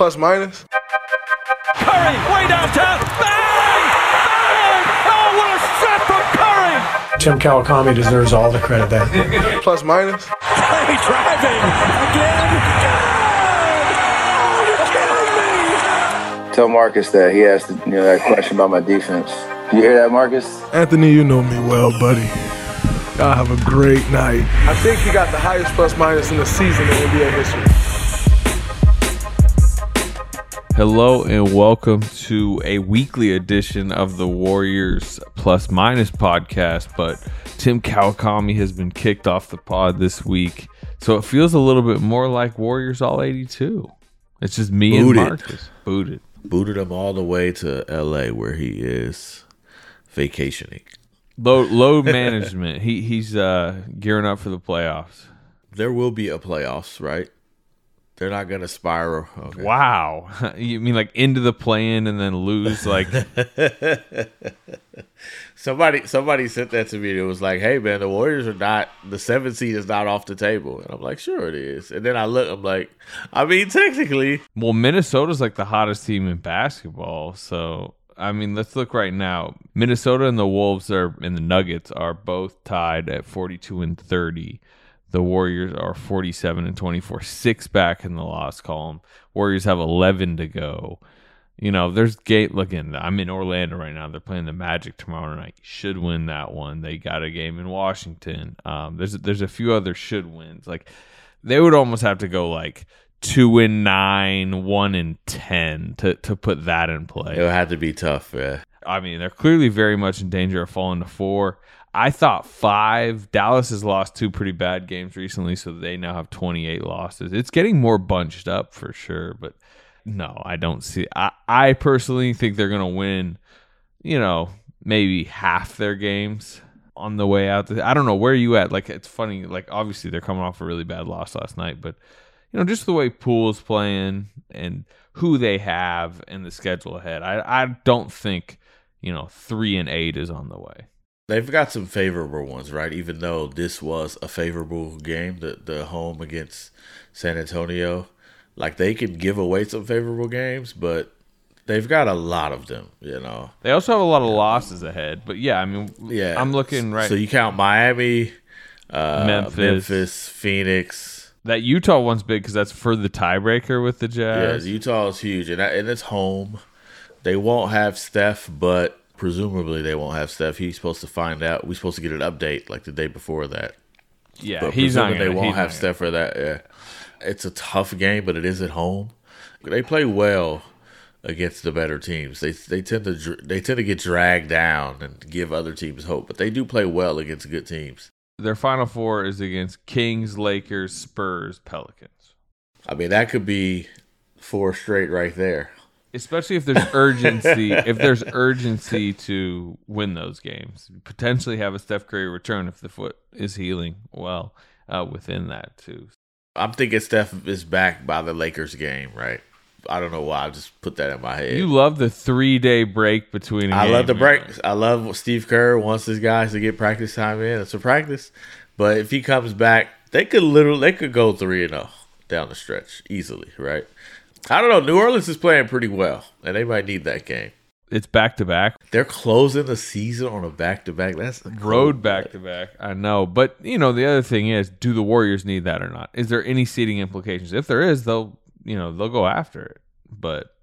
Plus minus. Curry, way downtown. Bang! Bang! Oh, what a shot from Curry! Tim Kawakami deserves all the credit there. Plus minus. Curry driving again. Oh, you're kidding me! Tell Marcus that he asked you know that question about my defense. You hear that, Marcus? Anthony, you know me well, buddy. Y'all have a great night. I think he got the highest plus minus in the season in NBA history. Hello and welcome to a weekly edition of the Warriors Plus Minus podcast. But Tim Kawakami has been kicked off the pod this week, so it feels a little bit more like Warriors All 82. It's just me Booted. and Marcus. Booted. booted him all the way to LA where he is vacationing. Load, load management. He he's uh, gearing up for the playoffs. There will be a playoffs, right? They're not going to spiral. Okay. Wow, you mean like into the play-in and then lose? Like Somebody somebody sent that to me. and It was like, "Hey man, the Warriors are not the seventh seed is not off the table." And I'm like, "Sure it is." And then I look, I'm like, "I mean, technically, Well, Minnesota's like the hottest team in basketball. So, I mean, let's look right now. Minnesota and the Wolves are and the Nuggets are both tied at 42 and 30. The Warriors are 47 and 24, six back in the loss column. Warriors have 11 to go. You know, there's gate looking. I'm in Orlando right now. They're playing the Magic tomorrow night. Should win that one. They got a game in Washington. Um, there's there's a few other should wins. Like they would almost have to go like two and nine, one and ten to to put that in play. it'll have to be tough." Yeah. I mean, they're clearly very much in danger of falling to four. I thought five. Dallas has lost two pretty bad games recently, so they now have 28 losses. It's getting more bunched up for sure, but no, I don't see. I, I personally think they're going to win, you know, maybe half their games on the way out. I don't know. Where you at? Like, it's funny. Like, obviously, they're coming off a really bad loss last night, but, you know, just the way Poole's playing and who they have and the schedule ahead, I, I don't think, you know, three and eight is on the way. They've got some favorable ones, right? Even though this was a favorable game, the the home against San Antonio, like they can give away some favorable games, but they've got a lot of them, you know. They also have a lot of losses ahead, but yeah, I mean, Yeah, I'm looking right. So you count Miami, uh, Memphis. Memphis, Phoenix. that Utah one's big because that's for the tiebreaker with the Yeah, Jazz. Utah is huge, and that, and it's home. They won't have Steph, but presumably they won't have Steph. He's supposed to find out. We're supposed to get an update like the day before that. yeah, But he's not. Gonna, they won't have Steph for that. Yeah, it's a tough game, but it is at home. They play well against the better teams. They they tend to they tend to get dragged down and give other teams hope, but they do play well against good teams. Their final four is against Kings, Lakers, Spurs, Pelicans. I mean, that could be four straight right there. Especially if there's urgency, if there's urgency to win those games, potentially have a Steph Curry return if the foot is healing well uh, within that too. I'm thinking Steph is back by the Lakers game, right? I don't know why. I just put that in my head. You love the three day break between. I love the break. I love Steve Kerr wants his guys to get practice time in. It's a practice, but if he comes back, they could literally they could go three and zero down the stretch easily, right? I don't know. New Orleans is playing pretty well, and they might need that game. It's back to back. They're closing the season on a back to back. That's a road back to back. I know, but you know the other thing is, do the Warriors need that or not? Is there any seating implications? If there is, they'll you know they'll go after it. But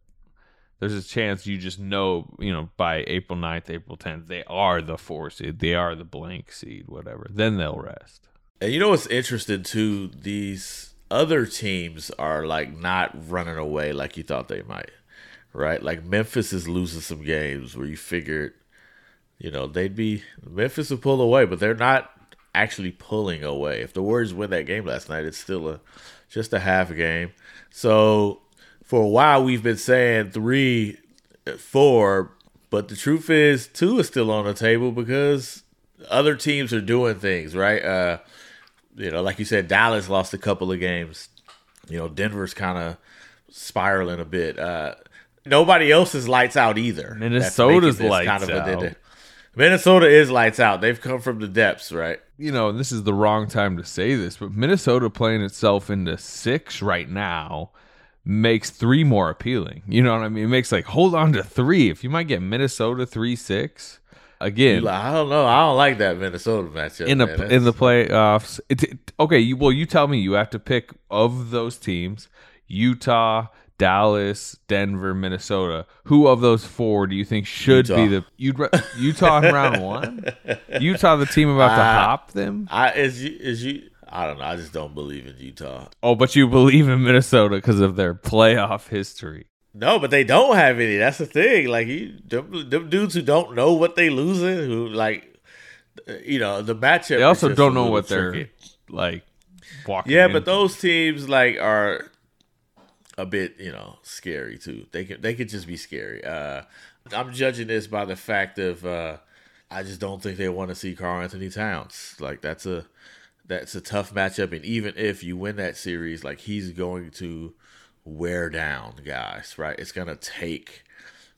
there's a chance you just know you know by April 9th, April 10th, they are the four seed, they are the blank seed, whatever. Then they'll rest. And you know what's interesting too? These other teams are like not running away like you thought they might, right? Like Memphis is losing some games where you figured, you know, they'd be Memphis would pull away, but they're not actually pulling away. If the Warriors win that game last night, it's still a just a half game. So for a while we've been saying three, four, but the truth is two is still on the table because other teams are doing things right. Uh, you know, like you said, Dallas lost a couple of games. You know, Denver's kind of spiraling a bit. Uh, nobody else is lights out either. Minnesota's making this lights out. Minnesota is lights out. They've come from the depths, right? You know, this is the wrong time to say this, but Minnesota playing itself into six right now makes three more appealing. You know what I mean? It makes like hold on to three. If you might get Minnesota three six again Like, I don't know. I don't like that Minnesota matchup. in the man. in the playoffs. It, it- okay, you, well, you tell me. You have to pick of those teams: Utah, Dallas, Denver, Minnesota. Who of those four do you think should be the you'd Utah in round one? Utah, the team about to Uh, hop them. I is you is you. I don't know. I just don't believe in Utah. Oh, but you believe in Minnesota because of their playoff history. No, but they don't have any. That's the thing. Like you, them, them dudes who don't know what they losing, who like, you know, the matchup. They also don't know what they're like. Walking Yeah, into. but those teams like are a bit, you know, scary too. They can they could just be scary. Uh I'm judging this by the fact of uh I just don't think they want to see Karl-Anthony Towns. Like that's a that's a tough matchup and even if you win that series, like he's going to wear down guys, right? It's gonna take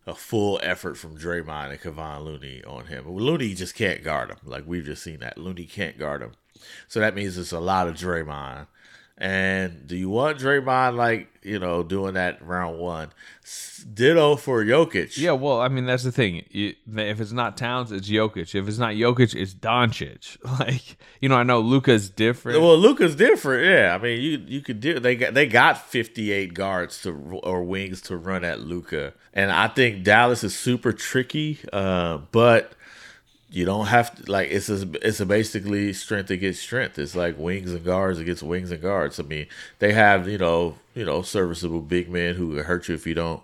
a full effort from Draymond and Kevon Looney on him. Looney just can't guard him. Like we've just seen that. Looney can't guard him. So that means it's a lot of Draymond. And do you want Draymond like, you know, doing that round one? Ditto for Jokic. Yeah, well, I mean that's the thing. If it's not Towns, it's Jokic. If it's not Jokic, it's Doncic. Like you know, I know Luka's different. Well, Luka's different. Yeah, I mean, you you could do. They got they got fifty eight guards to or wings to run at Luka, and I think Dallas is super tricky. Uh, but you don't have to like it's a, it's a basically strength against strength. It's like wings and guards against wings and guards. I mean, they have you know you know serviceable big men who will hurt you if you don't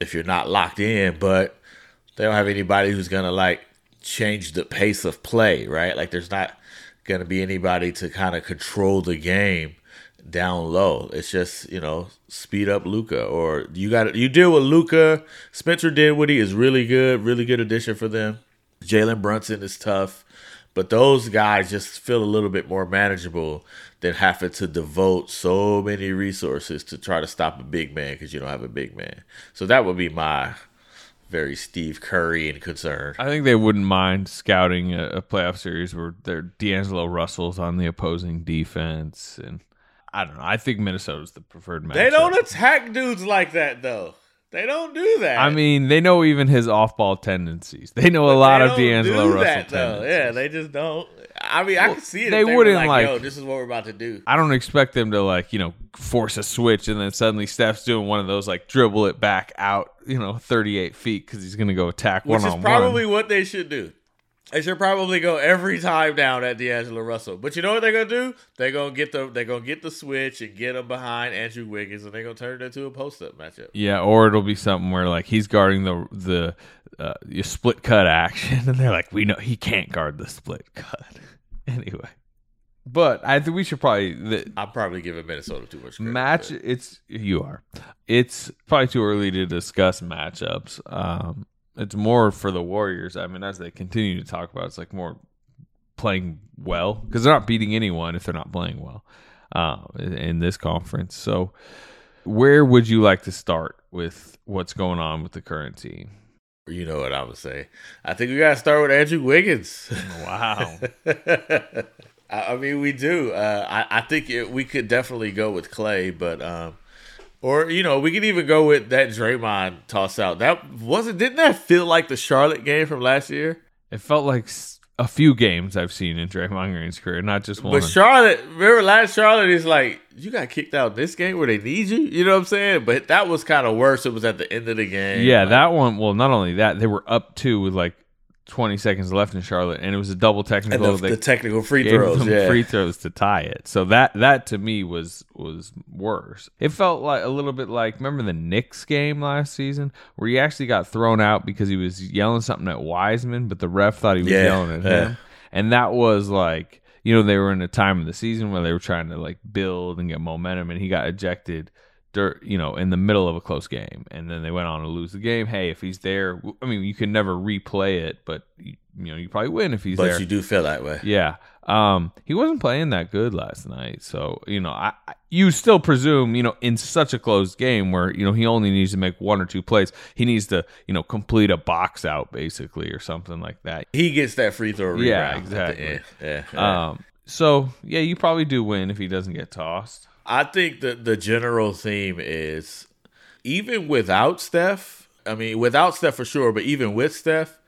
if you're not locked in, but they don't have anybody who's gonna like change the pace of play, right? Like there's not gonna be anybody to kind of control the game down low. It's just you know speed up Luka, or you got you deal with Luka. Spencer Dinwiddie is really good, really good addition for them. Jalen Brunson is tough, but those guys just feel a little bit more manageable than having to devote so many resources to try to stop a big man because you don't have a big man. So that would be my very Steve Curry and concern. I think they wouldn't mind scouting a, a playoff series where they're D'Angelo Russell's on the opposing defense, and I don't know. I think Minnesota's the preferred match. They don't attack dudes like that though. They don't do that. I mean, they know even his off-ball tendencies. They know a lot of D'Angelo do Russell that, though. tendencies. Yeah, they just don't. I mean, I Well, can see it. they they wouldn't, like, like- "Yo, this is what we're about to do." I don't expect them to like you know force a switch and then suddenly Steph's doing one of those like dribble it back out you know 38 feet because he's gonna go attack Which one Which is probably what they should do. They should probably go every time down at D'Angelo Russell. But you know what they're gonna do? They're gonna get the they're gonna get the switch and get him behind Andrew Wiggins, and they're gonna turn it into a post up matchup. Yeah, or it'll be something where like he's guarding the the uh, your split cut action, and they're like, we know he can't guard the split cut anyway. But I think we should probably the I'm probably giving Minnesota too much credit. match. but- It's you are. It's probably too early to discuss matchups. Um, it's more for the Warriors. I mean, as they continue to talk about, it's like more playing well because they're not beating anyone if they're not playing well uh, in, in this conference. So, where would you like to start with what's going on with the current team? You know what I would say. I think we gotta start with Andrew Wiggins. Wow. I I mean, we do. Uh, I, I think it, we could definitely go with Klay, but um, or you know, we could even go with that Draymond toss out. That wasn't. Didn't that feel like the Charlotte game from last year? it felt like a few games I've seen in Draymond Green's career, not just one. But Charlotte, remember last Charlotte is like you got kicked out this game where they need you. You know what I'm saying? But that was kind of worse. It was at the end of the game. Yeah, Like, that one. Well, not only that, they were up two with like 20 seconds left in Charlotte, and it was a double and technical. the, the technical free throws. Yeah, free throws to tie it. So that that to me was was worse. It felt like a little bit like remember the Knicks game last season where he actually got thrown out because he was yelling something at Wiseman, but the ref thought he was Yeah, yelling at yeah. him, and that was like. You know they were in a time of the season where they were trying to like build and get momentum, and he got ejected dirt, you know, in the middle of a close game, and then they went on to lose the game. Hey, if he's there, I mean, you can never replay it, but you, you know, you probably win if he's but there. you do feel that way. yeah, um, he wasn't playing that good last night, so you know, I, I you still presume, you know, in such a closed game where you know he only needs to make one or two plays, he needs to, you know, complete a box out basically or something like that. He gets that free throw. Yeah, exactly. Yeah, yeah. Um, so yeah, you probably do win if he doesn't get tossed. I think that the general theme is even without Steph, I mean, without Steph for sure, but even with Steph,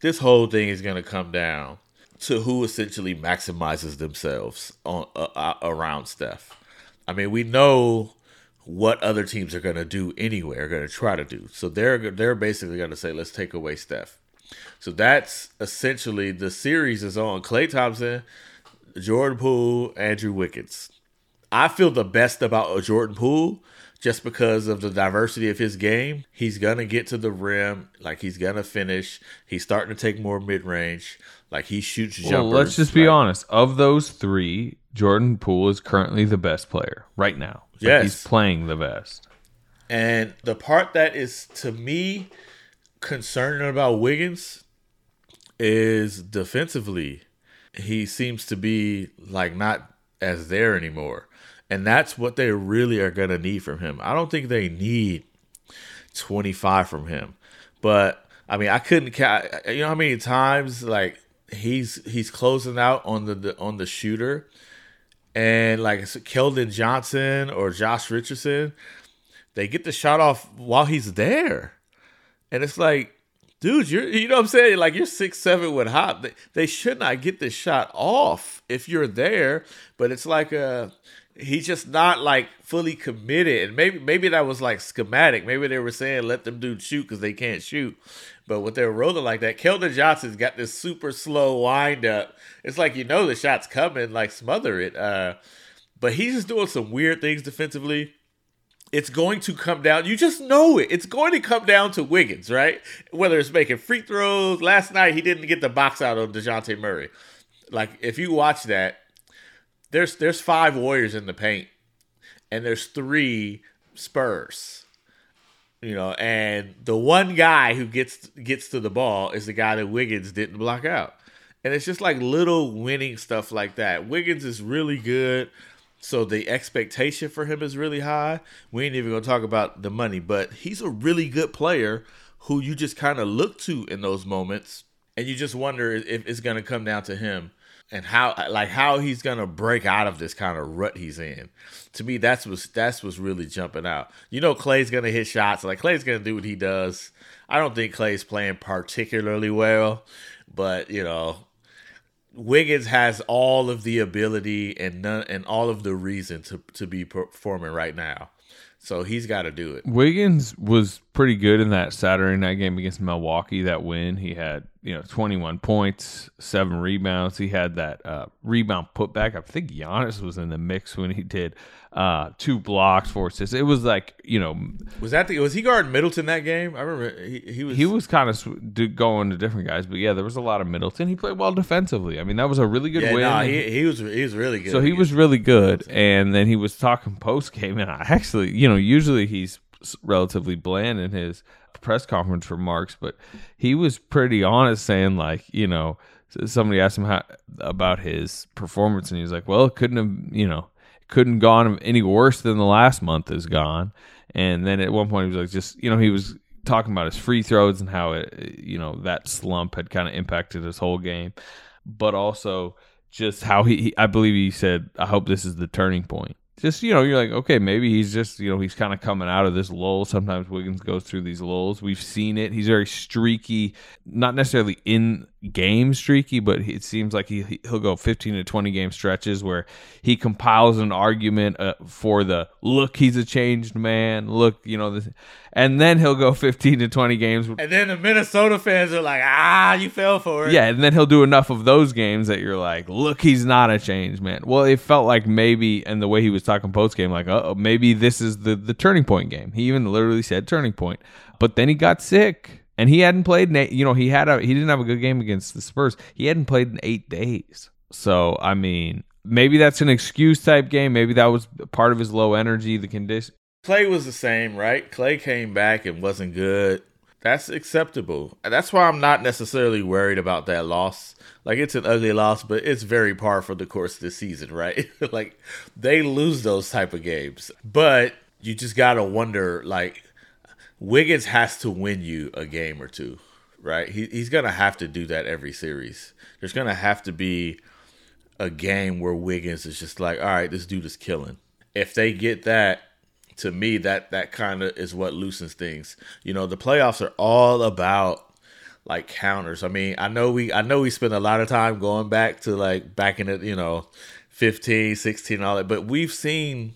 this whole thing is going to come down to who essentially maximizes themselves on uh, uh, around Steph. I mean, we know what other teams are going to do anyway, are going to try to do. So they're they're basically going to say, let's take away Steph. So that's essentially the series is on Klay Thompson, Jordan Poole, Andrew Wiggins. I feel the best about Jordan Poole just because of the diversity of his game. He's gonna get to the rim, like he's gonna finish. He's starting to take more mid range, like he shoots jumpers. Well, let's just be like- honest. Of those three, Jordan Poole is currently the best player right now. Like, Yes. he's playing the best. And the part that is to me concerning about Wiggins is defensively. He seems to be like not as there anymore. And that's what they really are going to need from him. I don't think they need 25 from him. But I mean, I couldn't ca- you know how many times like he's he's closing out on the, the on the shooter and like Keldon Johnson or Josh Richardson, they get the shot off while he's there. And it's like, dude, you're you know what I'm saying? Like you're six seven with hop. They, they should not get this shot off if you're there. But it's like uh he's just not like fully committed. And maybe maybe that was like schematic. Maybe they were saying let them do shoot because they can't shoot. But with their rolling like that, Keldon Johnson's got this super slow wind up. It's like you know the shot's coming, like smother it. Uh but he's just doing some weird things defensively it's going to come down. You just know it. It's going to come down to Wiggins, right? Whether it's making free throws. Last night he didn't get the box out on Dejounte Murray. Like if you watch that, there's there's five Warriors in the paint, and there's three Spurs. You know, and the one guy who gets gets to the ball is the guy that Wiggins didn't block out. And it's just like little winning stuff like that. Wiggins is really good. So the expectation for him is really high. We ain't even gonna talk about the money, but he's a really good player who you just kind of look to in those moments, and you just wonder if it's gonna come down to him and how, like, how he's gonna break out of this kind of rut he's in. To me, that's what's that's what's really jumping out. You know, Klay's gonna hit shots. Like Klay's gonna do what he does. I don't think Klay's playing particularly well, but you know, Wiggins has all of the ability and none and all of the reason to to be performing right now. So he's got to do it. Wiggins was pretty good in that Saturday night game against Milwaukee. That win, he had you know 21 points, seven rebounds. He had that uh, rebound putback. I think Giannis was in the mix when he did uh, two blocks, four assists. It was like you know Was that the was he guarding Middleton that game? I remember he, he was he was kind of going to different guys, but yeah, there was a lot of Middleton. He played well defensively. I mean, that was a really good yeah, win. nah, he, he was he was really good. So he was really good, and then he was talking post game, and I actually, you know, usually he's relatively bland in his press conference remarks, but he was pretty honest, saying like, you know, somebody asked him how, about his performance, and he was like, well, it couldn't have, you know, it couldn't gone any worse than the last month is gone. And then at one point he was like, just, you know, he was talking about his free throws and how it, you know, that slump had kind of impacted his whole game, but also just how he, he I believe he said, I hope this is the turning point. Just, you know, you're like, okay, maybe he's just, you know, he's kind of coming out of this lull. Sometimes Wiggins goes through these lulls. We've seen it. He's very streaky, not necessarily in game streaky, but it seems like he, he'll go 15 to 20 game stretches where he compiles an argument uh, for the look, he's a changed man. Look, you know, this, and then he'll go 15 to 20 games and then the Minnesota fans are like, ah, you fell for it. yeah, and then he'll do enough of those games that you're like, look, he's not a changed man. Well, it felt like maybe, and the way he was talking post game, like, oh, maybe this is the the turning point game. He even literally said turning point, but then he got sick, and he hadn't played. You know, he had a he didn't have a good game against the Spurs. He hadn't played in eight days. So I mean, maybe that's an excuse type game. Maybe that was part of his low energy, the condition. Klay was the same, right? Klay came back and wasn't good. That's acceptable. That's why I'm not necessarily worried about that loss. Like it's an ugly loss, but it's very par for the course of this season, right? like they lose those type of games. But you just gotta wonder, like Wiggins has to win you a game or two, right? He, he's gonna have to do that every series. There's gonna have to be a game where Wiggins is just like, all right, this dude is killing. if they get that, to me, that that kind of is what loosens things. You know, the playoffs are all about like counters. I mean, I know we I know we spend a lot of time going back to like back in the, you know, 15, 16 all that, but we've seen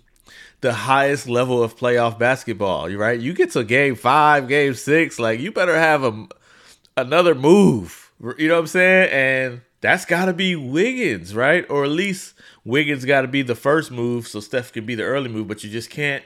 the highest level of playoff basketball, right? You get to game 5, game 6, like you better have a another move. You know what I'm saying? And that's got to be Wiggins, right? Or at least Wiggins got to be the first move so Steph can be the early move, but you just can't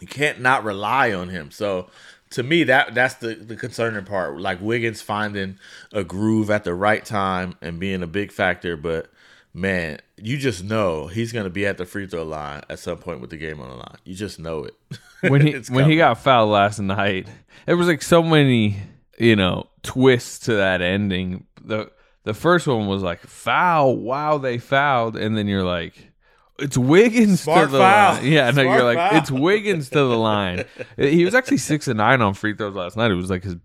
you can't not rely on him. So to me that that's the the concerning part. Like Wiggins finding a groove at the right time and being a big factor, but man, you just know he's going to be at the free throw line at some point with the game on the line. You just know it. when he when he got fouled last night, there was like so many, you know, twists to that ending. The the first one was like foul, wow, they fouled, and then you're like it's Wiggins Smart to the foul. line. Yeah, no, you're like foul. it's Wiggins to the line. He was actually six and nine on free throws last night. It was like his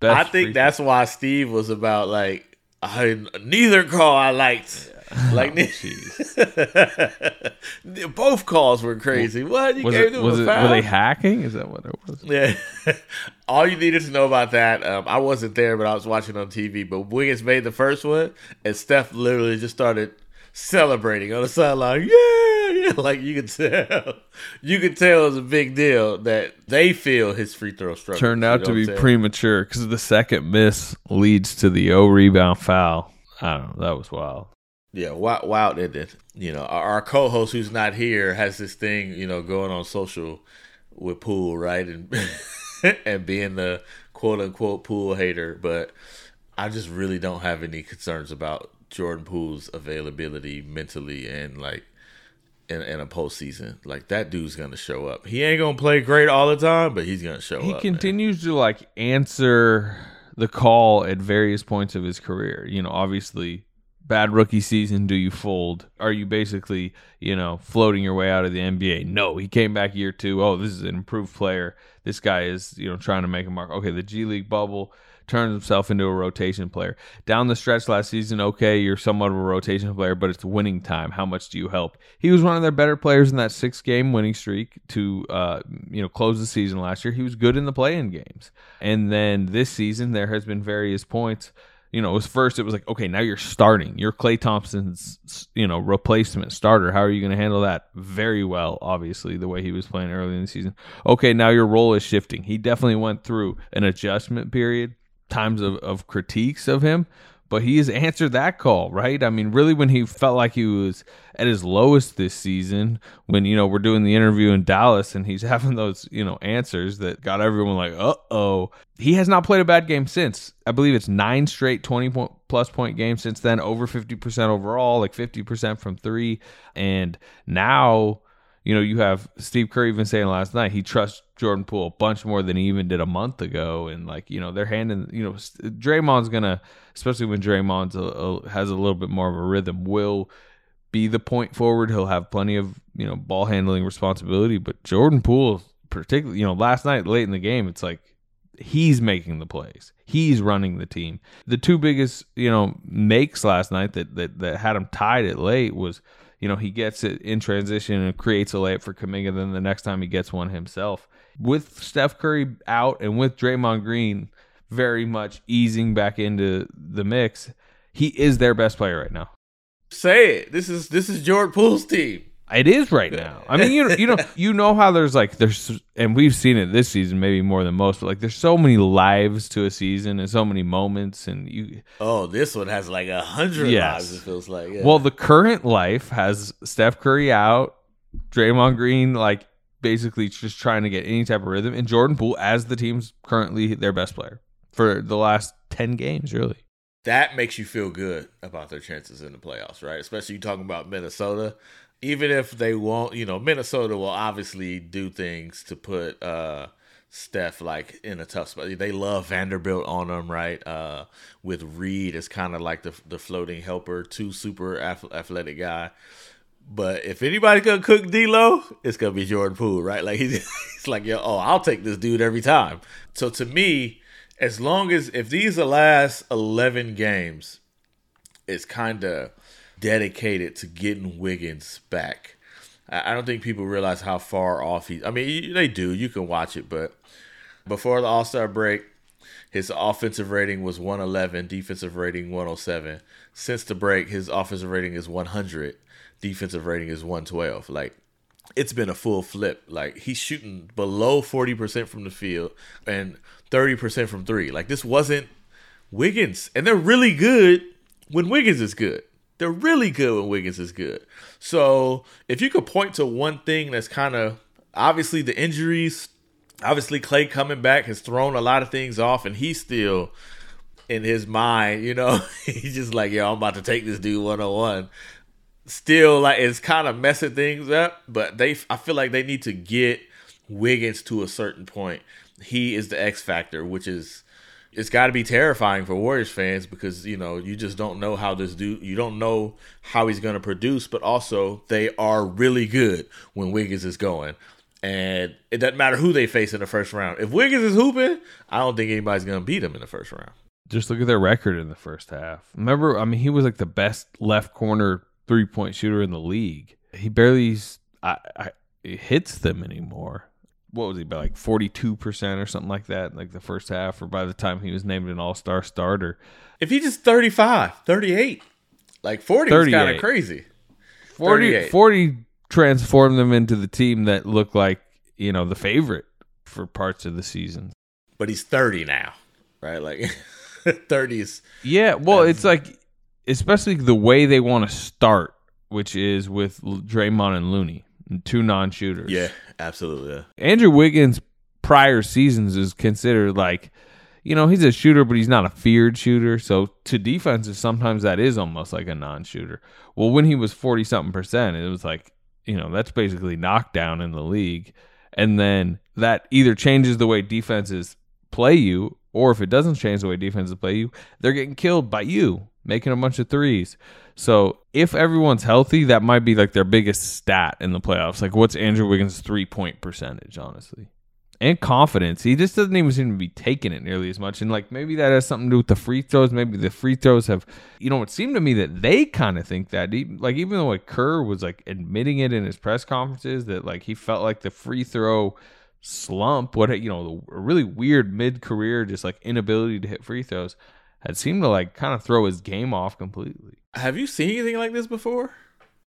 best. I think that's why Steve was about like I, neither call I liked. Like both calls were crazy. What you was gave it, them was a it foul? were they hacking? Is that what it was? Yeah. All you needed to know about that, um, I wasn't there, but I was watching on TV. But Wiggins made the first one, and Steph literally just started celebrating on the sideline. Yeah, yeah. Like you could tell, you could tell it was a big deal that they feel his free throw struggle Turned out to be premature because the second miss leads to the O rebound foul. I don't know. That was wild. Yeah, wow, wow, it. You know, our, our co-host who's not here has this thing, you know, going on social with Poole, right, and and being the quote unquote Poole hater. But I just really don't have any concerns about Jordan Poole's availability mentally and like in, in a postseason. Like that dude's gonna show up. He ain't gonna play great all the time, but he's gonna show He up. man. continues to like answer the call at various points of his career. You know, obviously, bad rookie season. Do you fold? Are you basically, you know, floating your way out of the NBA? No, he came back year two. Oh, this is an improved player. This guy is, you know, trying to make a mark. Okay, the G League bubble turns himself into a rotation player. Down the stretch last season, okay, you're somewhat of a rotation player, but it's winning time. How much do you help? He was one of their better players in that six game winning streak to uh, you know close the season last year. He was good in the play in games. And then this season there has been various points. You know, it was first it was like, okay, now you're starting. You're Klay Thompson's, you know, replacement starter. How are you going to handle that? Very well, obviously, the way he was playing early in the season. Okay, now your role is shifting. He definitely went through an adjustment period times of, of critiques of him, but he has answered that call, right? I mean, really, when he felt like he was at his lowest this season, when, you know, we're doing the interview in Dallas and he's having those, you know, answers that got everyone like, uh oh. He has not played a bad game since. I believe it's nine straight 20 point plus point games since then, over 50% overall, like 50% from three. And now, you know, you have Steve Kerr even saying last night he trusts Jordan Poole a bunch more than he even did a month ago, and like you know they're handing you know Draymond's gonna, especially when a, has a little bit more of a rhythm, will be the point forward. He'll have plenty of you know ball handling responsibility, but Jordan Poole, particularly you know last night late in the game, it's like he's making the plays. He's running the team. The two biggest, you know, makes last night that that, that had him tied it late was, you know, he gets it in transition and creates a layup for Kuminga. Then the next time he gets one himself. With Steph Curry out and with Draymond Green very much easing back into the mix, he is their best player right now. Say it. This is this is Jordan Poole's team. It is right now. I mean, you know, you know, you know how there's like there's, and we've seen it this season maybe more than most, but like there's so many lives to a season and so many moments, and you. Oh, this one has like a hundred Yes. lives. It feels like. Yeah. Well, the current life has Steph Curry out, Draymond Green like basically just trying to get any type of rhythm, and Jordan Poole as the team's currently their best player for the last ten games, really. that makes you feel good about their chances in the playoffs, right? Especially you talking about Minnesota. Even if they won't, you know, Minnesota will obviously do things to put uh Steph like in a tough spot. They love Vanderbilt on them, right? Uh with Reid as kind of like the the floating helper, too super athletic guy. But if anybody's gonna cook D'Lo, it's gonna be Jordan Poole, right? Like he's, he's like, yo, oh, I'll take this dude every time. So to me, as long as if these are last eleven games, it's kind of dedicated to getting Wiggins back. I don't think people realize how far off he. I mean, they do. You can watch it, but before the All Star break, his offensive rating was 111, defensive rating 107. Since the break, his offensive rating is 100, defensive rating is 112. Like, it's been a full flip. Like, he's shooting below 40% from the field and 30% from three. Like, this wasn't Wiggins. And they're really good when Wiggins is good. They're really good when Wiggins is good. So, if you could point to one thing that's kind of obviously the injuries, obviously Klay coming back has thrown a lot of things off, and he's still in his mind, you know, he's just like, yo, I'm about to take this dude one on one. Still, like it's kind of messing things up, but they, I feel like they need to get Wiggins to a certain point. He is the X factor, which is it's got to be terrifying for Warriors fans because you know you just don't know how this dude you don't know how he's going to produce, but also they are really good when Wiggins is going, and it doesn't matter who they face in the first round. If Wiggins is hooping, I don't think anybody's going to beat him in the first round. Just look at their record in the first half. Remember, I mean, he was like the best left corner three point shooter in the league. He barely I, I, hits them anymore. What was he about like forty two percent or something like that? Like the first half, or by the time he was named an All Star starter, If he just 35, 38, like 40 was kind of crazy. 40, 40 transformed them into the team that looked like you know the favorite for parts of the season. But he's 30 now, right? Like thirties. Yeah, well, it's like especially the way they want to start, which is with Draymond and Looney, two non-shooters. yeah, absolutely. Yeah. Andrew Wiggins prior seasons is considered like, you know, he's a shooter, but he's not a feared shooter. So to defenses, sometimes that is almost like a non-shooter. Well, when he was forty something percent, it was like, you know, that's basically knockdown in the league. And then that either changes the way defenses play you, or if it doesn't change the way defenses play you, they're getting killed by you making a bunch of threes. So if everyone's healthy, that might be like their biggest stat in the playoffs. Like, what's Andrew Wiggins' three point percentage, honestly? And confidence. He just doesn't even seem to be taking it nearly as much. And like maybe that has something to do with the free throws. Maybe the free throws have, you know, it seemed to me that they kind of think that. Like even though like Kerr was like admitting it in his press conferences that like he felt like the free throw slump, what you know, a really weird mid career, just like inability to hit free throws, had seemed to like kind of throw his game off completely. Have you seen anything like this before?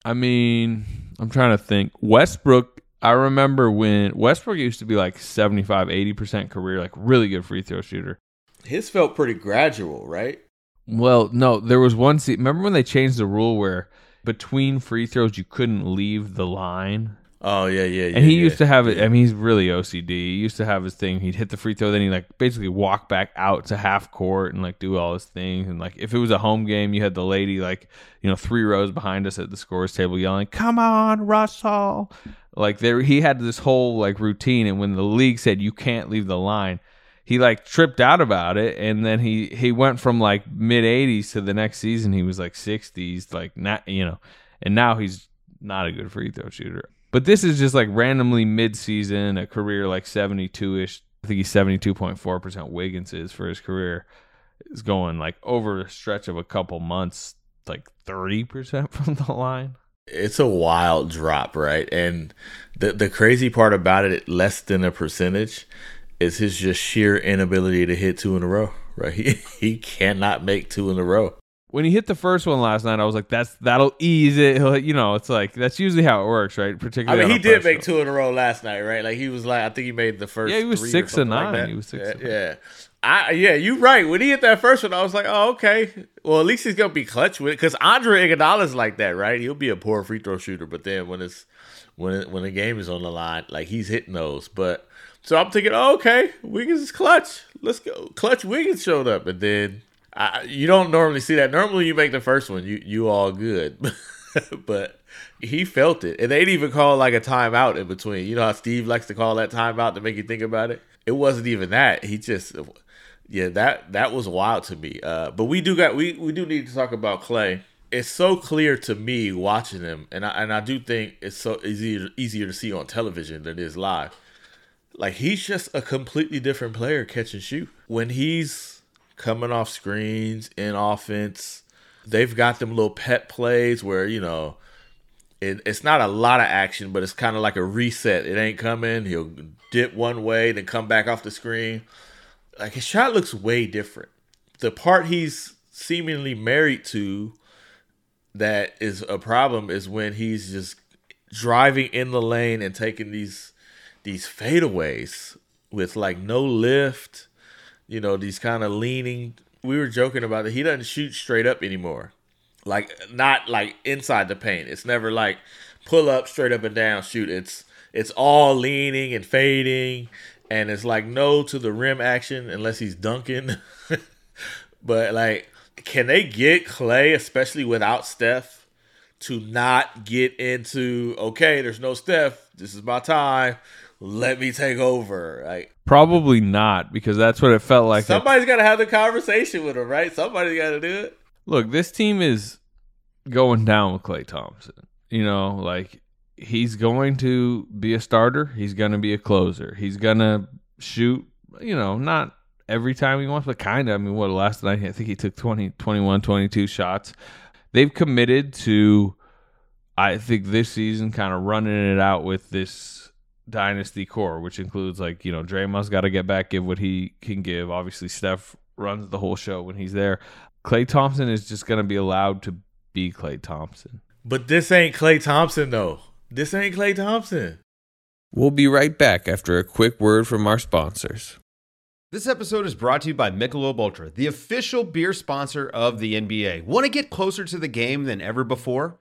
I mean, I'm trying to think. Westbrook, I remember when Westbrook used to be like 75, 80% career, like really good free throw shooter. His felt pretty gradual, right? Well, no, there was one se Remember when they changed the rule where between free throws you couldn't leave the line? Oh yeah, yeah, yeah. And he yeah. used to have it. I mean, he's really OCD. He used to have his thing. He'd hit the free throw, then he'd like basically walk back out to half court and like do all his things. And like if it was a home game, you had the lady like you know three rows behind us at the scores table yelling, "Come on, Russell!" Like there, he had this whole like routine. And when the league said you can't leave the line, he like tripped out about it. And then he he went from like mid 80s to the next season he was like 60s, like not you know, and now he's not a good free throw shooter. But this is just like randomly mid-season, a career like 72ish. I think he's 72.4% Wiggins is for his career. Is going like over a stretch of a couple months, like 30% from the line. it's a wild drop, right? And the the crazy part about it, less than a percentage, is his just sheer inability to hit two in a row. Right? He he cannot make two in a row. When he hit the first one last night, I was like, "That's that'll ease it." He'll- You know, it's like that's usually how it works, right? Particularly, I mean, he did make two in a row last night, right? Like he was like, I think he made the first. Yeah, he was six and nine. that. He was six Yeah, yeah. I yeah, you right. When he hit that first one, I was like, oh okay. Well, at least he's gonna be clutch with it because Andre Iguodala's like that, right? He'll be a poor free throw shooter, but then when it's when it, when the game is on the line, like he's hitting those. But so I'm thinking, oh, okay, Wiggins is clutch. Let's go. Clutch Wiggins showed up, and then You don't normally see that. Normally, you make the first one, you you all good, but he felt it, and they didn't even call like a timeout in between. You know how Steve likes to call that timeout to make you think about it. It wasn't even that. He just, yeah, that that was wild to me. Uh, but we do got we we do need to talk about Klay. It's so clear to me watching him, and I and I do think it's so easier easier to see on television than it is live. Like he's just a completely different player catch and shoot. When he's coming off screens in offense, they've got them little pet plays where, you know, It, it's not a lot of action, but it's kind of like a reset. It ain't coming. He'll dip one way, then come back off the screen. Like his shot looks way different. The part he's seemingly married to that is a problem is when he's just driving in the lane and taking these these fadeaways with like no lift, you know, these kind of leaning. We were joking about it. He doesn't shoot straight up anymore. Like not like inside the paint. It's never like pull up straight up and down shoot. It's it's all leaning and fading and it's like no to the rim action unless he's dunking. but like can they get Klay especially without Steph, to not get into okay, there's no Steph, this is my time. Let me take over. Like Probably not, because that's what it felt like. somebody's got to have the conversation with him, right? Somebody's got to do it. look, this team is going down with Klay Thompson. You know, like he's going to be a starter. He's going to be a closer. He's going to shoot, you know, not every time he wants, but kind of. I mean, what last night? I think he took 20, 21, 22 shots. They've committed to, I think, this season kind of running it out with this dynasty core, which includes like, you know, Draymond's got to get back, give what he can give. Obviously, Steph runs the whole show when he's there. Klay Thompson is just going to be allowed to be Klay Thompson. But this ain't Klay Thompson though. This ain't Klay Thompson. We'll be right back after a quick word from our sponsors. This episode is brought to you by Michelob Ultra, the official beer sponsor of the NBA. Want to get closer to the game than ever before?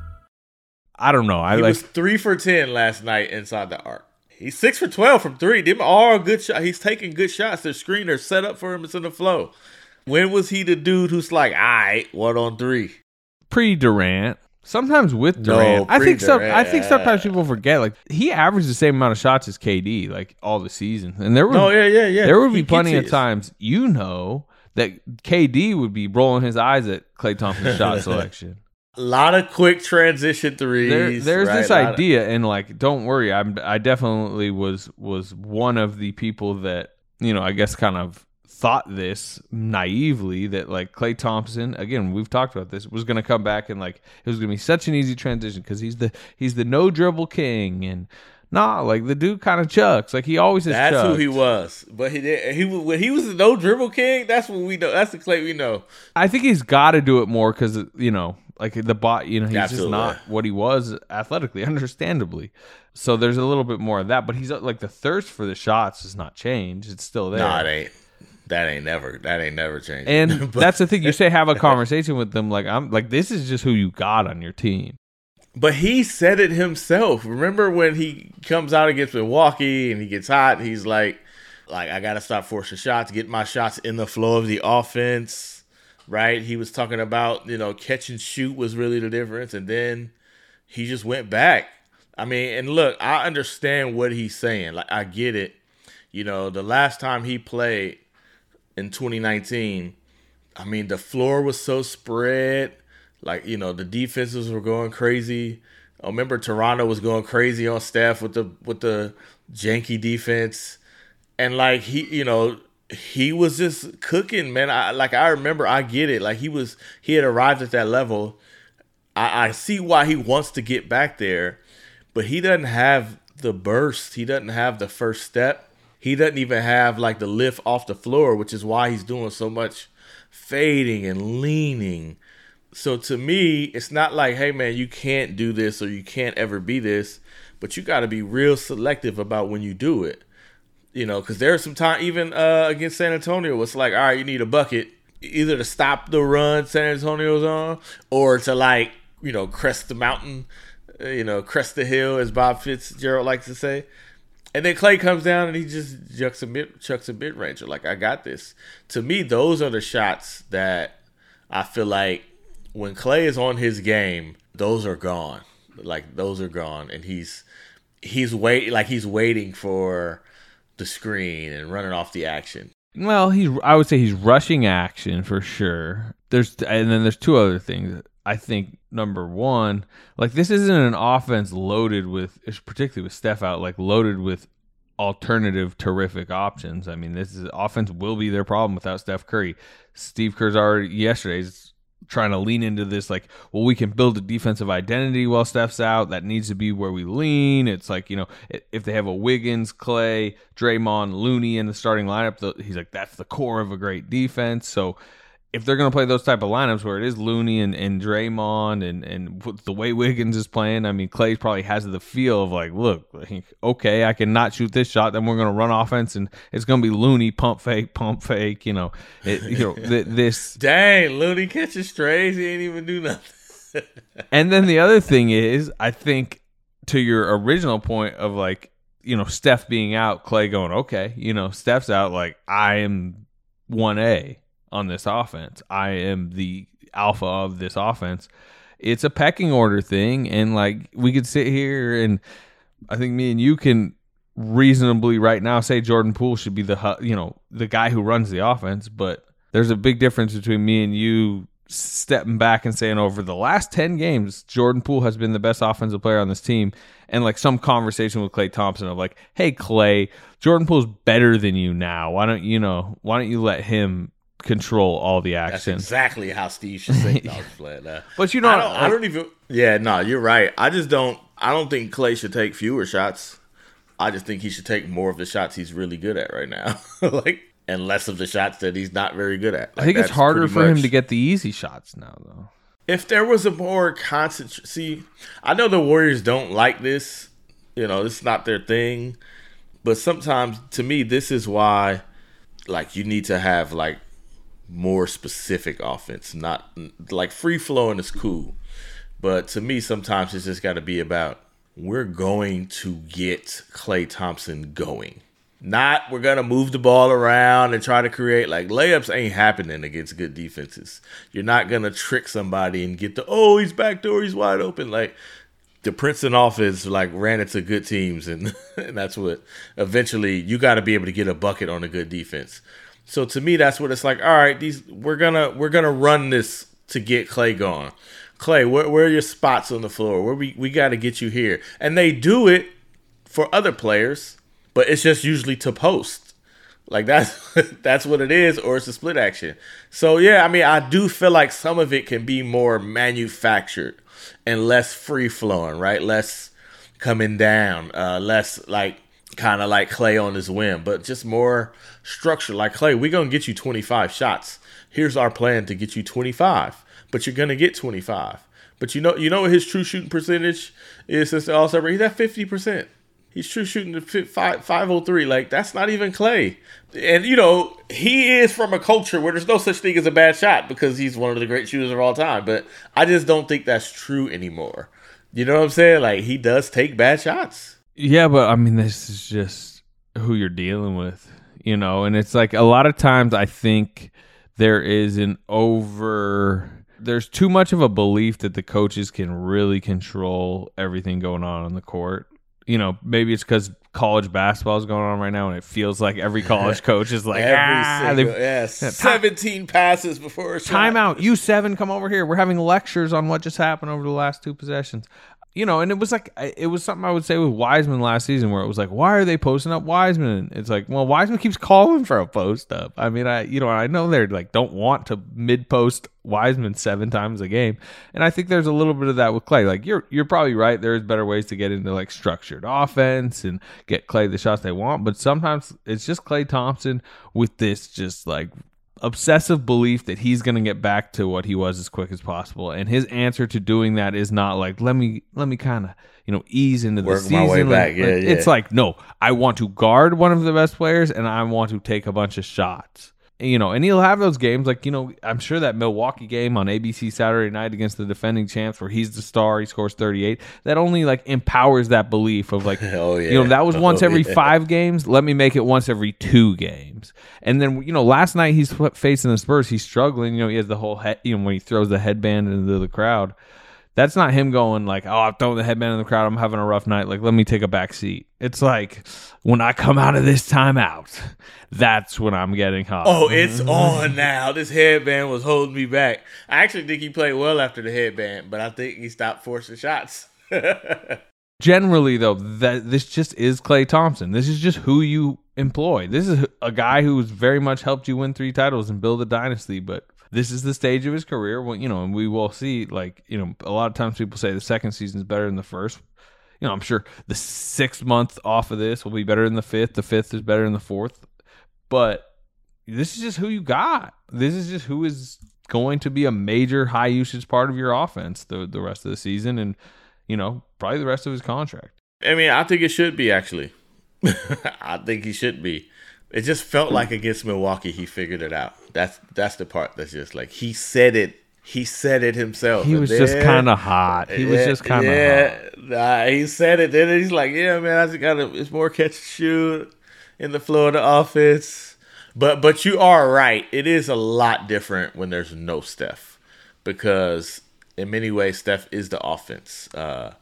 I don't know. I he like was three for ten last night inside the arc. He's six for twelve from three. Them all good shots. He's taking good shots. Their screen are set up for him. It's in the flow. When was he the dude who's like, all right, one on three? pre Durant. Sometimes with No, Durant, I think some. I think sometimes people forget. Like he averaged the same amount of shots as KD, like all the season, and there would. No, yeah, yeah, yeah. There would He be plenty of times, you know, that KD would be rolling his eyes at Klay Thompson's shot selection. A lot of quick transition threes. There, there's right? this Lot of- idea, and like, don't worry, I'm. I definitely was was one of the people that you know, I guess, kind of thought this naively that like Klay Thompson, again, we've talked about this, was going to come back and like it was going to be such an easy transition because he's the he's the no dribble king and. Nah, like the dude kind of chucks. Like he always has. That's who he was. But he did. He when he was the no dribble king. That's what we know. That's the Klay we know. I think he's got to do it more because you know, like the bot, you know, he's Absolutely. just not what he was athletically, understandably. So there's a little bit more of that, but he's like the thirst for the shots has not changed; it's still there. Nah, it ain't. That ain't never. That ain't never changed. and But- that's the thing. You say have a conversation with them, like I'm like this is just who you got on your team. But he said it himself. Remember when he comes out against Milwaukee and he gets hot? He's like, like I gotta stop forcing shots, get my shots in the flow of the offense. Right? He was talking about you know catch and shoot was really the difference, and then he just went back. I mean, and look, I understand what he's saying. Like I get it. You know, the last time he played in 2019, I mean, the floor was so spread. Like, you know, the defenses were going crazy. I remember Toronto was going crazy on Steph with the with the janky defense. And like he, you know, he was just cooking, man. I like I remember I get it. Like he was he had arrived at that level. I, I see why he wants to get back there. but he doesn't have the burst. He doesn't have the first step. He doesn't even have like the lift off the floor, which is why he's doing so much fading and leaning. So to me, it's not like, hey man, you can't do this or you can't ever be this, but you got to be real selective about when you do it. You know, because there's some time even uh, against San Antonio, it's like, all right, you need a bucket either to stop the run San Antonio's on or to like you know crest the mountain, uh, you know crest the hill as Bob Fitzgerald likes to say. And then Klay comes down and he just chucks a mid chucks a mid ranger like I got this. To me, those are the shots that I feel like when Klay is on his game, those are gone. Like those are gone, and he's he's wait like he's waiting for the screen and running off the action. Well, he's I would say he's rushing action for sure. There's and then there's two other things. I think number one, like this isn't an offense loaded with, particularly with Steph out, like loaded with alternative terrific options. I mean, this is offense will be their problem without Steph Curry. Steve Kerr's already yesterday's trying to lean into this like well we can build a defensive identity while Steph's out. That needs to be where we lean. It's like you know if they have a Wiggins Klay Draymond Looney in the starting lineup he's like that's the core of a great defense. So if they're going to play those type of lineups where it is Looney and, and Draymond and, and the way Wiggins is playing, I mean, Klay probably has the feel of like, look, okay, I can not shoot this shot, then we're going to run offense and it's going to be Looney, pump fake, pump fake, you know, it, you know, th- this. Dang, Looney catches strays, he ain't even do nothing. and then the other thing is, I think to your original point of like, you know, Steph being out, Klay going, okay, you know, Steph's out, like, I am 1A on this offense. I am the alpha of this offense. It's a pecking order thing, and like we could sit here and I think me and you can reasonably right now say Jordan Poole should be the you know the guy who runs the offense, but there's a big difference between me and you stepping back and saying over the last 10 games Jordan Poole has been the best offensive player on this team and like some conversation with Klay Thompson of like hey Klay, Jordan Poole's better than you now why don't you know why don't you let him control all the action. That's exactly how Steve should say play. Uh, but you know, I don't, I don't, even. Yeah, no, you're right. I just don't. I don't think Klay should take fewer shots. I just think he should take more of the shots he's really good at right now. like and less of the shots that he's not very good at. Like, I think it's harder for much. him to get the easy shots now, though. If there was a more constant, see, I know the Warriors don't like this. You know, it's not their thing. But sometimes, to me, this is why, like, you need to have like more specific offense. Not like free flowing is cool, but to me, sometimes it's just got to be about we're going to get Klay Thompson going. Not we're gonna move the ball around and try to create like layups ain't happening against good defenses. You're not gonna trick somebody and get the oh he's back door he's wide open like the Princeton offense like ran into good teams and, and that's what eventually you got to be able to get a bucket on a good defense. So to me, that's what it's like. All right, these we're gonna we're gonna run this to get Klay going. Klay, where, where are your spots on the floor? Where we we got to get you here, and they do it for other players, but it's just usually to post. Like that's that's what it is, or it's a split action. So yeah, I mean, I do feel like some of it can be more manufactured and less free flowing, right? Less coming down, uh, less like kind of like Klay on his whim, but just more structure. Like Klay, we're gonna get you 25 shots. Here's our plan to get you 25, but you're gonna get 25. But you know, you know what his true shooting percentage is since the All Star break. He's at 50 percent. He's true shooting to five five oh three. Like that's not even Klay. And you know he is from a culture where there's no such thing as a bad shot because he's one of the great shooters of all time. But I just don't think that's true anymore. You know what I'm saying? Like he does take bad shots. Yeah, but I mean, this is just who you're dealing with, you know, and it's like a lot of times I think there is an over there's too much of a belief that the coaches can really control everything going on on the court. You know, maybe it's because college basketball is going on right now, and it feels like every college coach is like, every ah, single, yeah, seventeen passes before a timeout. You seven, come over here. We're having lectures on what just happened over the last two possessions. You know, and it was like it was something I would say with Wiseman last season, where it was like, why are they posting up Wiseman? It's like, well, Wiseman keeps calling for a post up. I mean, I you know, I know they're like don't want to mid post Wiseman seven times a game, and I think there's a little bit of that with Klay. Like you're you're probably right. There's better ways to get into like structured offense and get Klay the shots they want, but sometimes it's just Klay Thompson with this just like obsessive belief that he's going to get back to what he was as quick as possible. And his answer to doing that is not like let me let me kind of you know ease into the Work season my way Like, back. Yeah, like, it's like no i want to guard one of the best players and i want to take a bunch of shots you know and he'll have those games like you know i'm sure that milwaukee game on abc saturday night against the defending champs where he's the star he scores 38 that only like empowers that belief of like Oh, you know that was once Oh, every yeah. five games let me make it once every two games. And then you know last night he's facing the spurs he's struggling you know he has the whole head you know when he throws the headband into the crowd that's not him going like oh i'm throwing the headband in the crowd i'm having a rough night like let me take a back seat it's like when i come out of this timeout that's when i'm getting hot Oh, it's on now. This headband was holding me back. I actually think he played well after the headband, but I think he stopped forcing shots. generally though that this just is Klay Thompson this is just who you employ this is a guy who's very much helped you win three titles and build a dynasty but this is the stage of his career when you know and we will see like you know a lot of times people say the second season is better than the first you know i'm sure the sixth month off of this will be better than the fifth the fifth is better than the fourth but this is just who you got this is just who is going to be a major high usage part of your offense the, the rest of the season and you know probably the rest of his contract I mean, I think it should be actually. I think he should be. It just felt like against Milwaukee, he figured it out. That's that's the part that's just like he said it. He said it himself. He was just kinda hot. He was just kinda yeah, Nah, he said it. Then he's like, "Yeah, man, I just gotta. It's more catch and shoot in the flow of the offense." But but you are right. It is a lot different when there's no Steph, because in many ways Steph is the offense. Uh,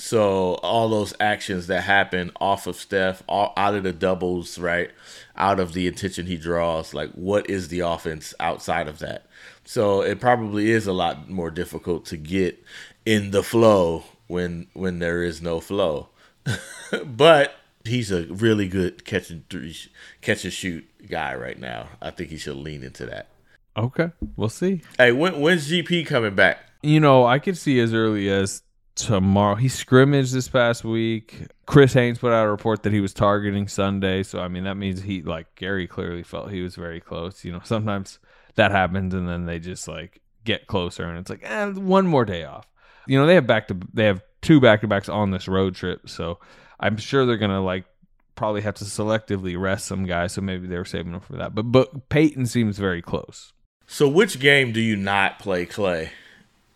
so all those actions that happen off of Steph, all, out of the doubles, right, out of the attention he draws, like what is the offense outside of that? So it probably is a lot more difficult to get in the flow when when there is no flow. but he's a really good catch and three, catch and shoot guy right now. I think he should lean into that. okay we'll see Hey, when, when's GP coming back? you know i could see as early as tomorrow. He scrimmaged this past week. Chris haynes put out a report that he was targeting sunday. So i mean that means he like gary clearly felt he was very close. You know sometimes that happens and then they just like get closer and it's like eh, one more day off. You know they have back to they have two back to backs on this road trip. So i'm sure they're gonna like probably have to selectively rest some guys. So maybe they were saving them for that. But but peyton seems very close. So which game do you not play Klay,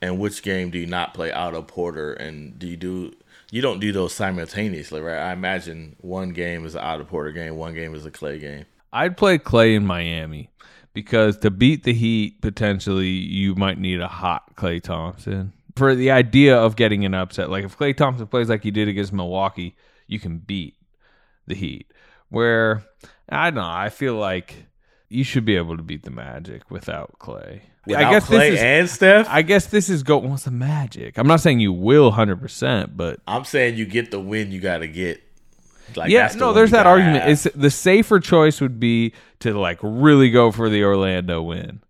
and which game do you not play Otto Porter? And do you do you don't do those simultaneously, right? I imagine one game is an Otto Porter game, one game is a Klay game. I'd play Klay in Miami because to beat the Heat, potentially you might need a hot Klay Thompson. For the idea of getting an upset, like if Klay Thompson plays like he did against Milwaukee, you can beat the Heat. Where I don't know, I feel like you should be able to beat the Magic without Klay. Without Klay and Steph? I guess this is go. What's the Magic? I'm not saying you will 100, percent but I'm saying you get the win you got to get. Like yeah, the no, there's that argument. have. It's the safer choice would be to like really go for the Orlando win,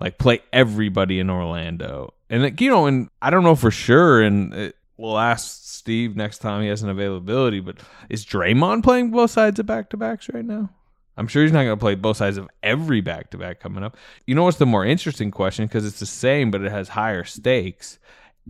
like play everybody in Orlando, and like, you know, and I don't know for sure, and it, we'll ask Steve next time he has an availability. But is Draymond playing both sides of back to backs right now? I'm sure he's not going to play both sides of every back to back coming up. You know what's the more interesting question because it's the same, but it has higher stakes.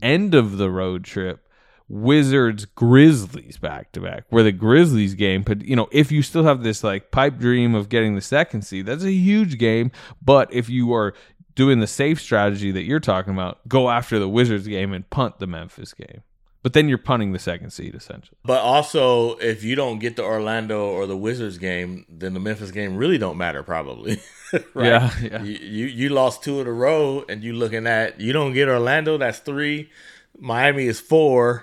End of the road trip Wizards Grizzlies back to back, where the Grizzlies game, but you know, if you still have this like pipe dream of getting the second seed, that's a huge game. But if you are doing the safe strategy that you're talking about, go after the Wizards game and punt the Memphis game. But then you're punting the second seed essentially. But also, if you don't get the Orlando or the Wizards game, then the Memphis game really don't matter, probably. right? Yeah, yeah. You, you you lost two in a row, and you looking at you don't get Orlando. That's three. Miami is four.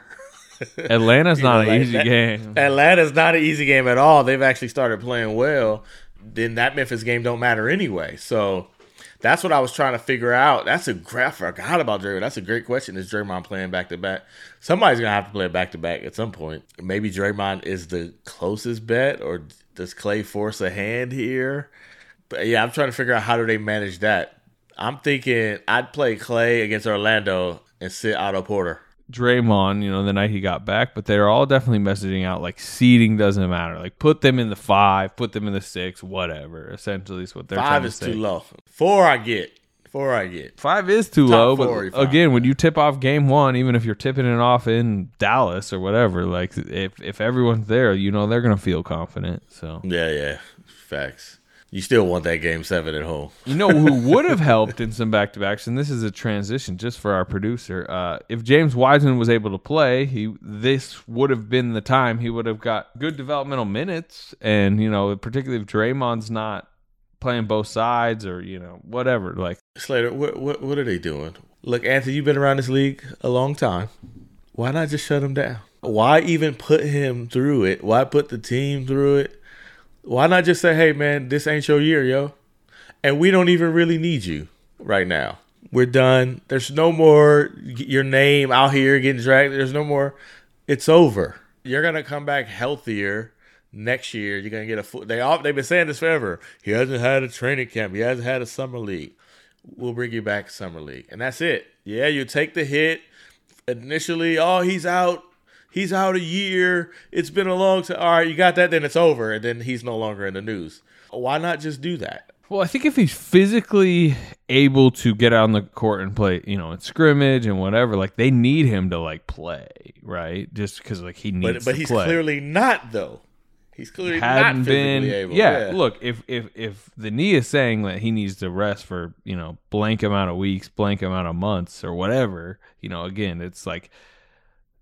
Atlanta's You not know, an like easy that- game. Atlanta's not an easy game at all. They've actually started playing well. Then that Memphis game don't matter anyway. So That's what I was trying to figure out. That's a great. I forgot about Draymond. That's a great question. Is Draymond playing back to back? Somebody's gonna have to play back to back at some point. Maybe Draymond is the closest bet, or does Klay force a hand here? But yeah, I'm trying to figure out how do they manage that. I'm thinking I'd play Klay against Orlando and sit Otto Porter. Draymond, you know, the night he got back, but they're all definitely messaging out like seeding doesn't matter. Like put them in the five, put them in the six, whatever. Essentially, is what they're Five trying is to say. too low. Four I get. Four I get. Five is too Top low, but again, when you tip off game one, even if you're tipping it off in Dallas or whatever, like if if everyone's there, you know they're gonna feel confident. So Yeah, yeah. Facts. You still want that game seven at home. You know who would have helped in some back to backs, and this is a transition just for our producer. Uh, if James Wiseman was able to play, he this would have been the time he would have got good developmental minutes, and you know, particularly if Draymond's not playing both sides or you know whatever. Like Slater, what, what what are they doing? Look, Anthony, you've been around this league a long time. Why not just shut him down? Why even put him through it? Why put the team through it? Why not just say, "Hey, man, this ain't your year, yo," and we don't even really need you right now. We're done. There's no more your name out here getting dragged. There's no more. It's over. You're gonna come back healthier next year. You're gonna get a full. They all they've been saying this forever. He hasn't had a training camp. He hasn't had a summer league. We'll bring you back summer league, and that's it. Yeah, you take the hit initially. Oh, he's out. He's out a year. It's been a long time. All right, you got that. Then it's over, and then he's no longer in the news. Why not just do that? Well, I think if he's physically able to get out on the court and play, you know, in scrimmage and whatever, like they need him to like play, right? Just because like he needs But but he's play. clearly not though. He's clearly hadn't not been physically able. yeah, look if if if the knee is saying that he needs to rest for you know blank amount of weeks blank amount of months or whatever you know again it's like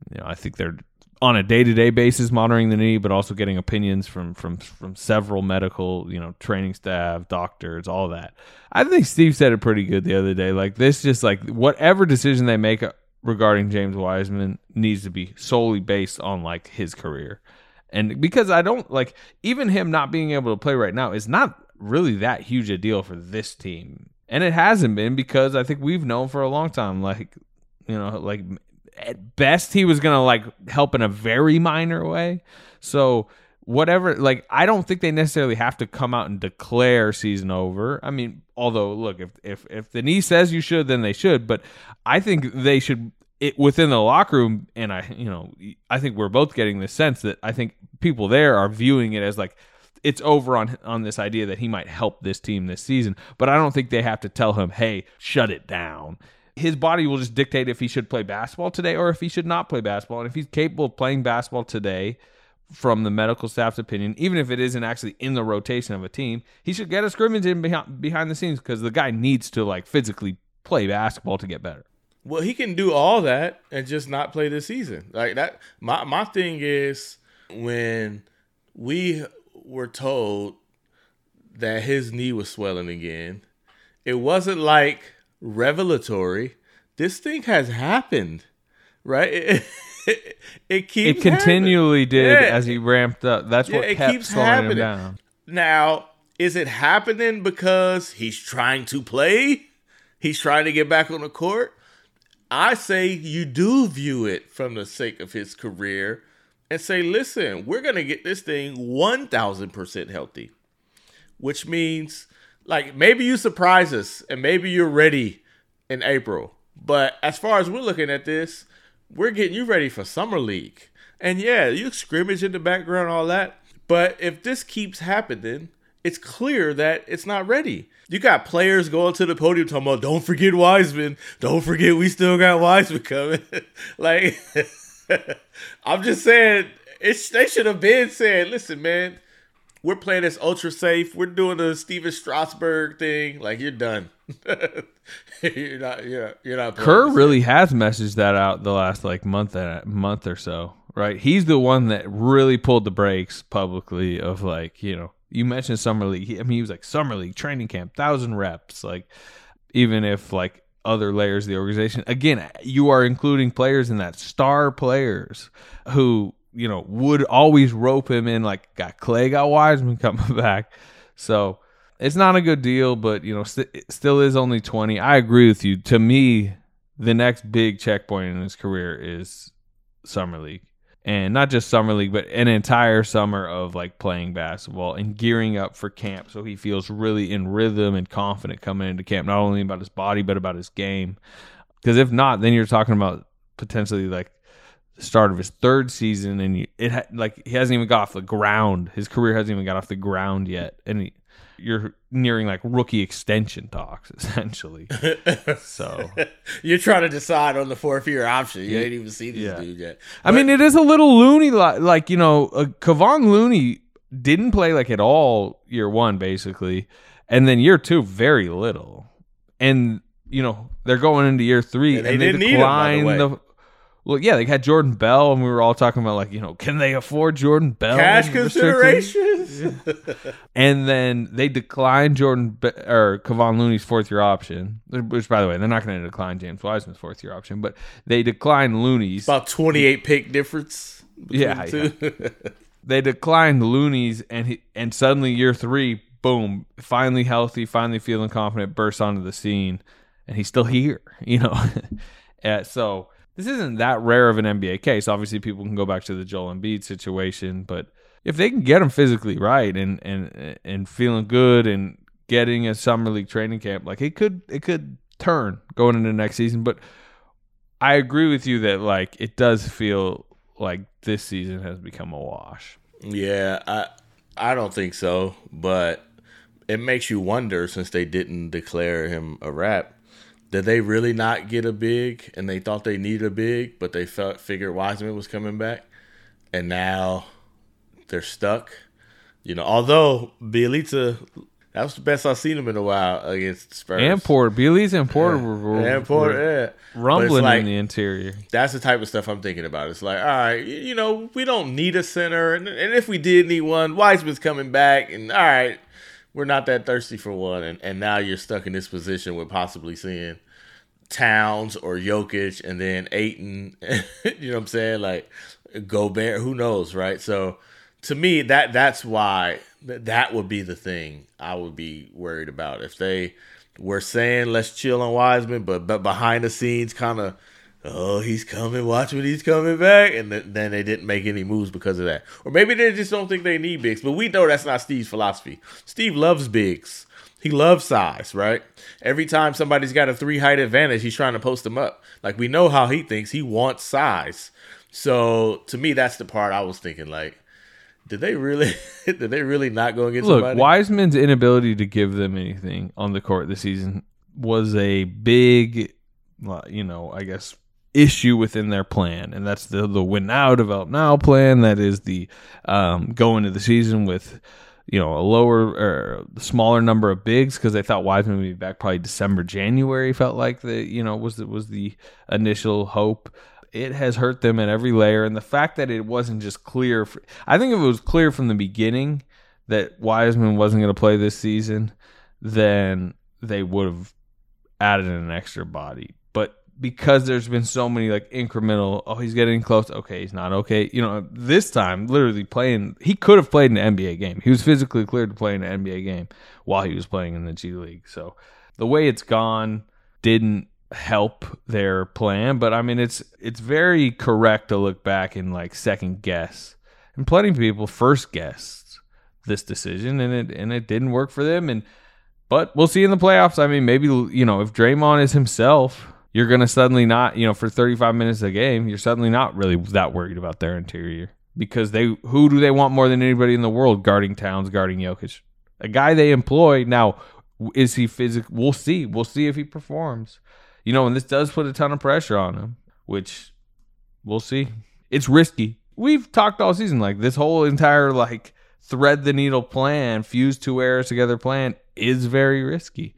you know i think they're on a day-to-day basis monitoring the knee but also getting opinions from from from several medical you know training staff doctors all that. I think steve said it pretty good the other day. Like this just like whatever decision they make uh, regarding james wiseman needs to be solely based on like his career. And because I don't like even him not being able to play right now is not really that huge a deal for this team. And it hasn't been because I think we've known for a long time like you know like at best he was to like help in a very minor way. So whatever like I don't think they necessarily have to come out and declare season over. I mean, although look, if if if the knee says you should then they should, but I think they should it within the locker room and I you know I think we're both getting the sense that I think people there are viewing it as like it's over on on this idea that he might help this team this season but I don't think they have to tell him hey shut it down his body will just dictate if he should play basketball today or if he should not play basketball and if he's capable of playing basketball today from the medical staff's opinion even if it isn't actually in the rotation of a team he should get a scrimmage in behind, behind the scenes because the guy needs to like physically play basketball to get better Well, he can do all that and just not play this season. Like that. My my thing is when we were told that his knee was swelling again, it wasn't like revelatory. This thing has happened, right? It, it, it keeps it continually happening. did Yeah. as he ramped up. That's Yeah, what it kept keeps slowing happening. him down. Now, is it happening because he's trying to play? He's trying to get back on the court? I say you do view it from the sake of his career and say, listen, we're going to get this thing 1000% healthy, which means like maybe you surprise us and maybe you're ready in April. But as far as we're looking at this, we're getting you ready for summer league. And yeah, you scrimmage in the background, all that. But if this keeps happening, it's clear that it's not ready. You got players going to the podium talking about, don't forget Wiseman. Don't forget we still got Wiseman coming. like, I'm just saying, it's, they should have been saying, listen, man, we're playing this ultra safe. We're doing the Stephen Strasburg thing. Like, you're done. you're not, you're, you're not Kerr really has messaged that out the last like month and month or so, right? He's the one that really pulled the brakes publicly of like, you know, you mentioned summer league. He, I mean, he was like summer league training camp, thousand reps. Like, even if like other layers of the organization, again, you are including players in that star players who you know would always rope him in. Like, got Klay, got Wiseman coming back, so it's not a good deal, but you know, st- still is only 20. I agree with you. To me, the next big checkpoint in his career is summer league. And not just summer league, but an entire summer of like playing basketball and gearing up for camp so he feels really in rhythm and confident coming into camp, not only about his body, but about his game. Because if not, then you're talking about potentially like the start of his third season, and you, it ha- like he hasn't even got off the ground. His career hasn't even got off the ground yet, and he, you're nearing like rookie extension talks essentially. so You're trying to decide on the fourth year option. You ain't even seen this Yeah. dude yet. I mean, it is a little loony. Like, like you know, uh, Kevon Looney didn't play like at all year one, basically, and then year two, very little. And you know, they're going into year three, And and they they, didn't need him, by the way. the. Well, yeah, they had Jordan Bell, and we were all talking about like, you know, can they afford Jordan Bell? Cash considerations. And then they declined Jordan Be- or Kevon Looney's fourth year option, which, by the way, they're not going to decline James Wiseman's fourth year option, but they declined Looney's. About 28 pick difference. Yeah, two. they declined Looney's, and he and suddenly year three, boom, finally healthy, finally feeling confident, bursts onto the scene, and he's still here. You know, Uh, so this isn't that rare of an NBA case. Obviously, people can go back to the Joel Embiid situation, but if they can get him physically right and and and feeling good and getting a summer league training camp, like it could it could turn going into next season. But I agree with you that like it does feel like this season has become a wash. Yeah, I I don't think so, but it makes you wonder since they didn't declare him a rap. Did they really not get a big and they thought they needed a big, but they felt figured Wiseman was coming back and now they're stuck? You know, although Bjelica that was the best I've seen him in a while against Spurs. And Porter, Bealey's and Porter Yeah. were, were, And Porter, were yeah. Rumbling like- in the interior. That's the type of stuff I'm thinking about. It's like, all right, you know, we don't need a center, and, and if we did need one, Wiseman's coming back, and all right, we're not that thirsty for one, and, and now you're stuck in this position with possibly seeing Towns or Jokic, and then Ayton. you know what I'm saying? Like Gobert, who knows, right? So to me, that that's why that would be the thing I would be worried about if they were saying let's chill on Wiseman, but but behind the scenes, kind of. Oh, he's coming. Watch when he's coming back, and th- then they didn't make any moves because of that, or maybe they just don't think they need bigs. But we know that's not Steve's philosophy. Steve loves bigs. He loves size, right? Every time somebody's got a three height advantage, he's trying to post them up. Like we know how he thinks. He wants size. So to me, that's the part I was thinking. Like, did they really? did they really not go and get Look, somebody? Wiseman's inability to give them anything on the court this season was a big, you know, I guess issue within their plan, and that's the the win now, develop now plan. That is the um, go into the season with you know a lower or smaller number of bigs because they thought Wiseman would be back probably December January. Felt like the you know was was the initial hope. It has hurt them at every layer, and the fact that it wasn't just clear. For, I think if it was clear from the beginning that Wiseman wasn't going to play this season, then they would have added an extra body. Because there's been so many like incremental, oh, he's getting close. Okay, he's not okay. You know, this time, literally playing, he could have played an NBA game. He was physically cleared to play an NBA game while he was playing in the G League. So the way it's gone didn't help their plan. But I mean, it's it's very correct to look back and like second guess, and plenty of people first guessed this decision, and it and it didn't work for them. And but we'll see in the playoffs. I mean, maybe you know if Draymond is himself, you're gonna suddenly not you know for 35 minutes of a game, you're suddenly not really that worried about their interior because they who do they want more than anybody in the world guarding Towns, guarding Jokic, a guy they employ now. Is he physical? We'll see. We'll see if he performs. You know, and this does put a ton of pressure on him, which we'll see. It's risky. We've talked all season like this whole entire like thread the needle plan, fuse two eras together plan is very risky.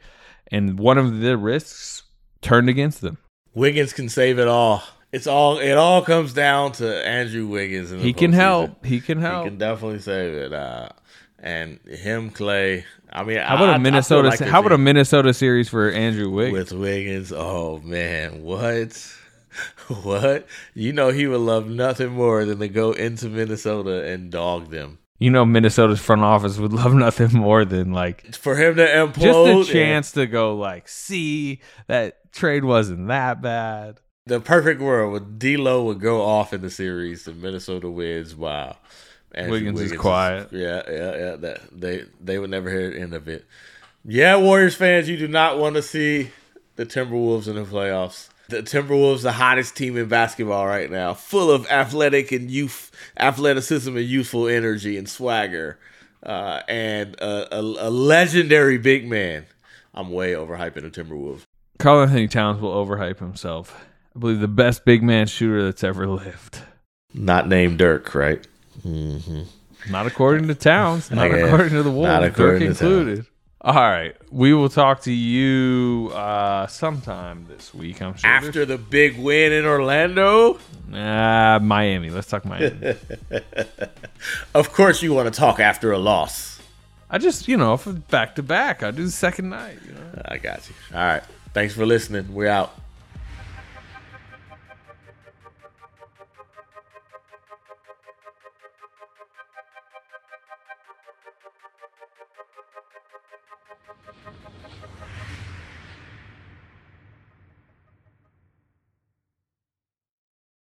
And one of the risks turned against them. Wiggins can save it all. It's all. It all comes down to Andrew Wiggins. He can help. He can help. He can definitely save it. Uh, and him, Klay. I mean, How about a a Minnesota? how about a Minnesota series for Andrew Wiggins? with Wiggins? Oh man, what? What? You know he would love nothing more than to go into Minnesota and dog them. You know, Minnesota's front office would love nothing more than like For him to implode, just a chance to go like, see that trade wasn't that bad. the perfect world would D'Lo would go off in the series and Minnesota wins. Wow, Andrew Wiggins is quiet. yeah, yeah, yeah. That they they would never hear the end of it. Yeah, Warriors fans, you do not want to see the Timberwolves in the playoffs. The Timberwolves, the hottest team in basketball right now, full of athletic and youth, athleticism and youthful energy and swagger, uh, and a, a, a legendary big man. I'm way overhyping the Timberwolves. Karl-Anthony Towns will overhype himself. I believe the best big man shooter that's ever lived. Not named Dirk, right? Mm-hmm. Not according to Towns. Not according to the Wolves. not Dirk according to included. All right, we will talk to you uh, sometime this week. I'm sure. After the big win in Orlando, uh, Miami. Let's talk Miami. of course, you want to talk after a loss. I just, you know, for back to back, I do the second night. You know. I got you. All right. Thanks for listening. We're out.